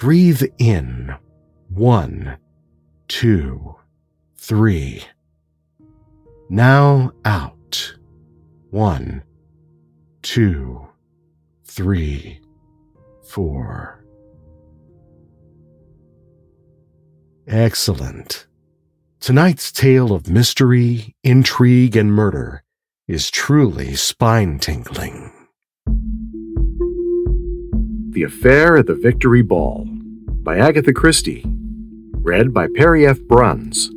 Breathe in. One, two, three. Now out. One, two, three, four. Excellent. Tonight's tale of mystery, intrigue, and murder is truly spine tingling. The Affair at the Victory Ball by Agatha Christie. Read by Perry F. Bruns.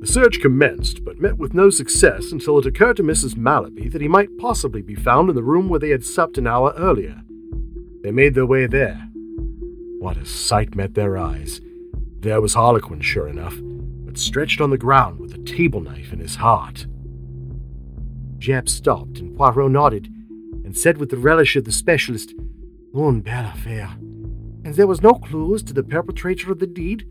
The search commenced, but met with no success until it occurred to Mrs. Mallaby that he might possibly be found in the room where they had supped an hour earlier. They made their way there. What a sight met their eyes! There was Harlequin, sure enough, but stretched on the ground with a table knife in his heart. Japp stopped, and Poirot nodded and said with the relish of the specialist, Une belle affaire. And there was no clue as to the perpetrator of the deed?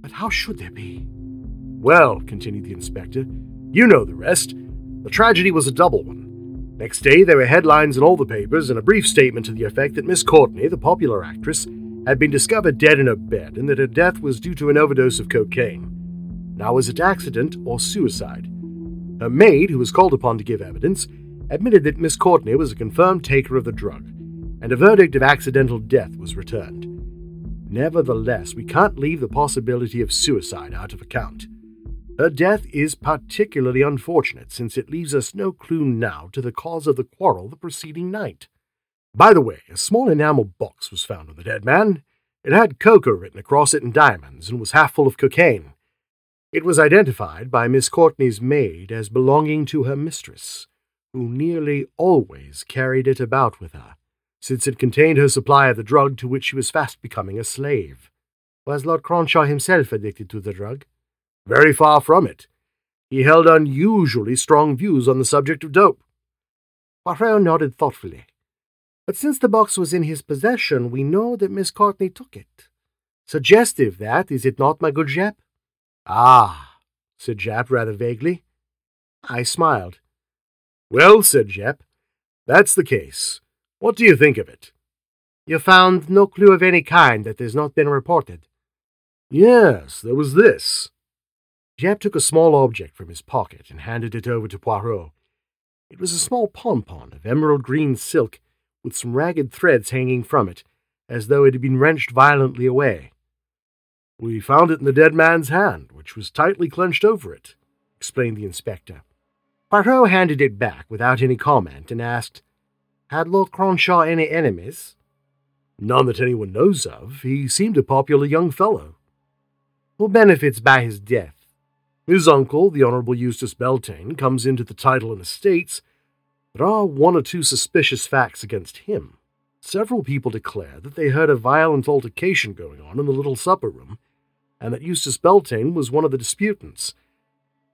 But how should there be? Well, continued the inspector, you know the rest. The tragedy was a double one. Next day, there were headlines in all the papers and a brief statement to the effect that Miss Courtenay, the popular actress, had been discovered dead in her bed and that her death was due to an overdose of cocaine. Now, was it accident or suicide? Her maid, who was called upon to give evidence, admitted that Miss Courtenay was a confirmed taker of the drug, and a verdict of accidental death was returned. Nevertheless, we can't leave the possibility of suicide out of account. Her death is particularly unfortunate since it leaves us no clue now to the cause of the quarrel the preceding night. By the way, a small enamel box was found on the dead man. It had Coco written across it in diamonds and was half full of cocaine. It was identified by Miss Courtenay's maid as belonging to her mistress who nearly always carried it about with her, since it contained her supply of the drug to which she was fast becoming a slave. Was Lord Cronshaw himself addicted to the drug? Very far from it. He held unusually strong views on the subject of dope. Poirot nodded thoughtfully. But since the box was in his possession, we know that Miss Courtenay took it. Suggestive, that, is it not, my good Japp? Ah, said Japp rather vaguely. I smiled. Well, said Japp, that's the case. What do you think of it? You found no clue of any kind that has not been reported. Yes, there was this. Japp took a small object from his pocket and handed it over to Poirot. It was a small pompon of emerald green silk with some ragged threads hanging from it, as though it had been wrenched violently away. We found it in the dead man's hand, which was tightly clenched over it, explained the inspector. Poirot handed it back without any comment and asked, Had Lord Cronshaw any enemies? None that anyone knows of. He seemed a popular young fellow. Who benefits by his death? His uncle, the Honourable Eustace Beltane, comes into the title and estates. There are one or two suspicious facts against him. Several people declare that they heard a violent altercation going on in the little supper room, and that Eustace Beltane was one of the disputants.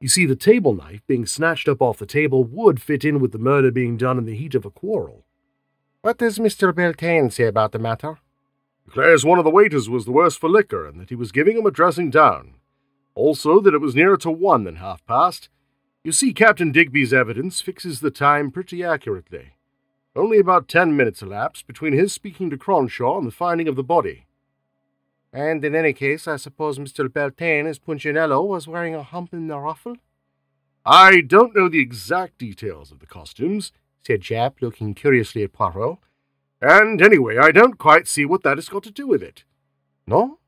You see, the table knife being snatched up off the table would fit in with the murder being done in the heat of a quarrel. What does Mr. Beltane say about the matter? Declares one of the waiters was the worse for liquor, and that he was giving him a dressing down. Also, that it was nearer to one than half past. You see, Captain Digby's evidence fixes the time pretty accurately. Only about ten minutes elapsed between his speaking to Cronshaw and the finding of the body. And in any case, I suppose Mr. Beltane, as Punchinello, was wearing a hump in the ruffle? I don't know the exact details of the costumes, said Japp, looking curiously at Poirot. And anyway, I don't quite see what that has got to do with it. No?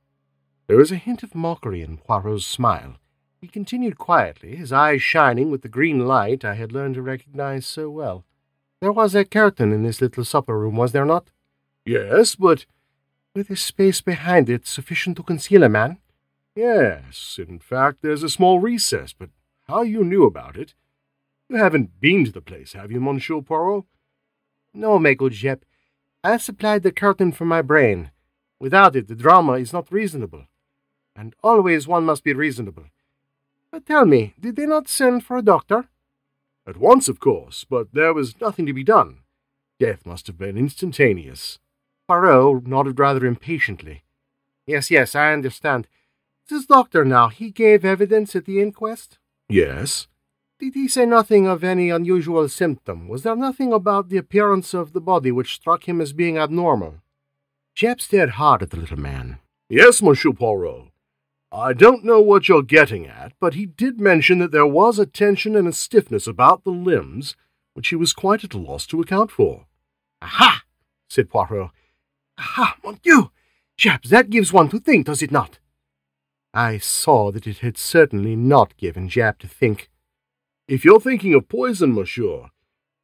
There was a hint of mockery in Poirot's smile. He continued quietly, his eyes shining with the green light I had learned to recognize so well. There was a curtain in this little supper room, was there not? Yes, but with a space behind it sufficient to conceal a man? Yes, in fact, there's a small recess, but how you knew about it? You haven't been to the place, have you, Monsieur Poirot? No, my good Japp. I have supplied the curtain for my brain. Without it, the drama is not reasonable and always one must be reasonable. But tell me, did they not send for a doctor? At once, of course, but there was nothing to be done. Death must have been instantaneous. Poirot nodded rather impatiently. Yes, yes, I understand. This doctor now, he gave evidence at the inquest? Yes. Did he say nothing of any unusual symptom? Was there nothing about the appearance of the body which struck him as being abnormal? Japp stared hard at the little man. Yes, Monsieur Poirot. I don't know what you're getting at, but he did mention that there was a tension and a stiffness about the limbs which he was quite at a loss to account for. Aha! said Poirot. Aha, mon Dieu! Japp, that gives one to think, does it not? I saw that it had certainly not given Japp to think. If you're thinking of poison, monsieur,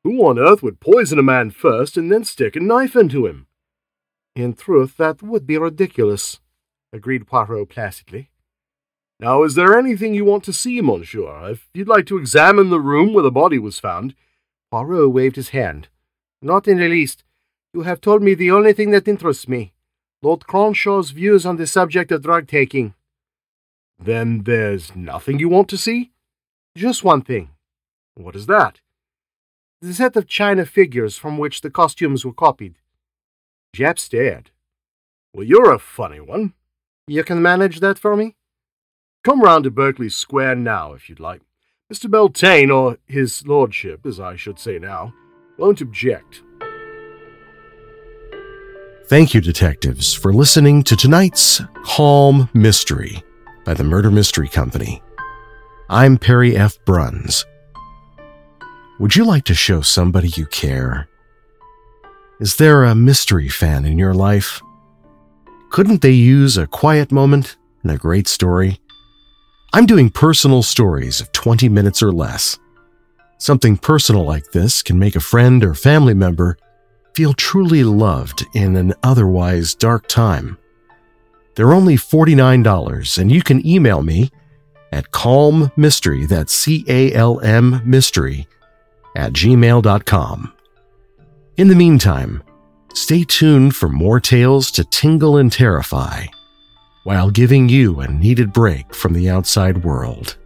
who on earth would poison a man first and then stick a knife into him? In truth, that would be ridiculous, agreed Poirot placidly. Now, is there anything you want to see, monsieur? If you'd like to examine the room where the body was found. Poirot waved his hand. Not in the least. You have told me the only thing that interests me Lord Cronshaw's views on the subject of drug taking. Then there's nothing you want to see? Just one thing. What is that? The set of china figures from which the costumes were copied. Japp stared. Well, you're a funny one. You can manage that for me? Come round to Berkeley Square now, if you'd like. Mr. Beltane, or his lordship, as I should say now, won't object. Thank you, detectives, for listening to tonight's Calm Mystery by the Murder Mystery Company. I'm Perry F. Bruns. Would you like to show somebody you care? Is there a mystery fan in your life? Couldn't they use a quiet moment and a great story? I'm doing personal stories of 20 minutes or less. Something personal like this can make a friend or family member feel truly loved in an otherwise dark time. They're only $49 and you can email me at calmmystery, that's C-A-L-M mystery, at gmail.com. In the meantime, stay tuned for more tales to tingle and terrify while giving you a needed break from the outside world.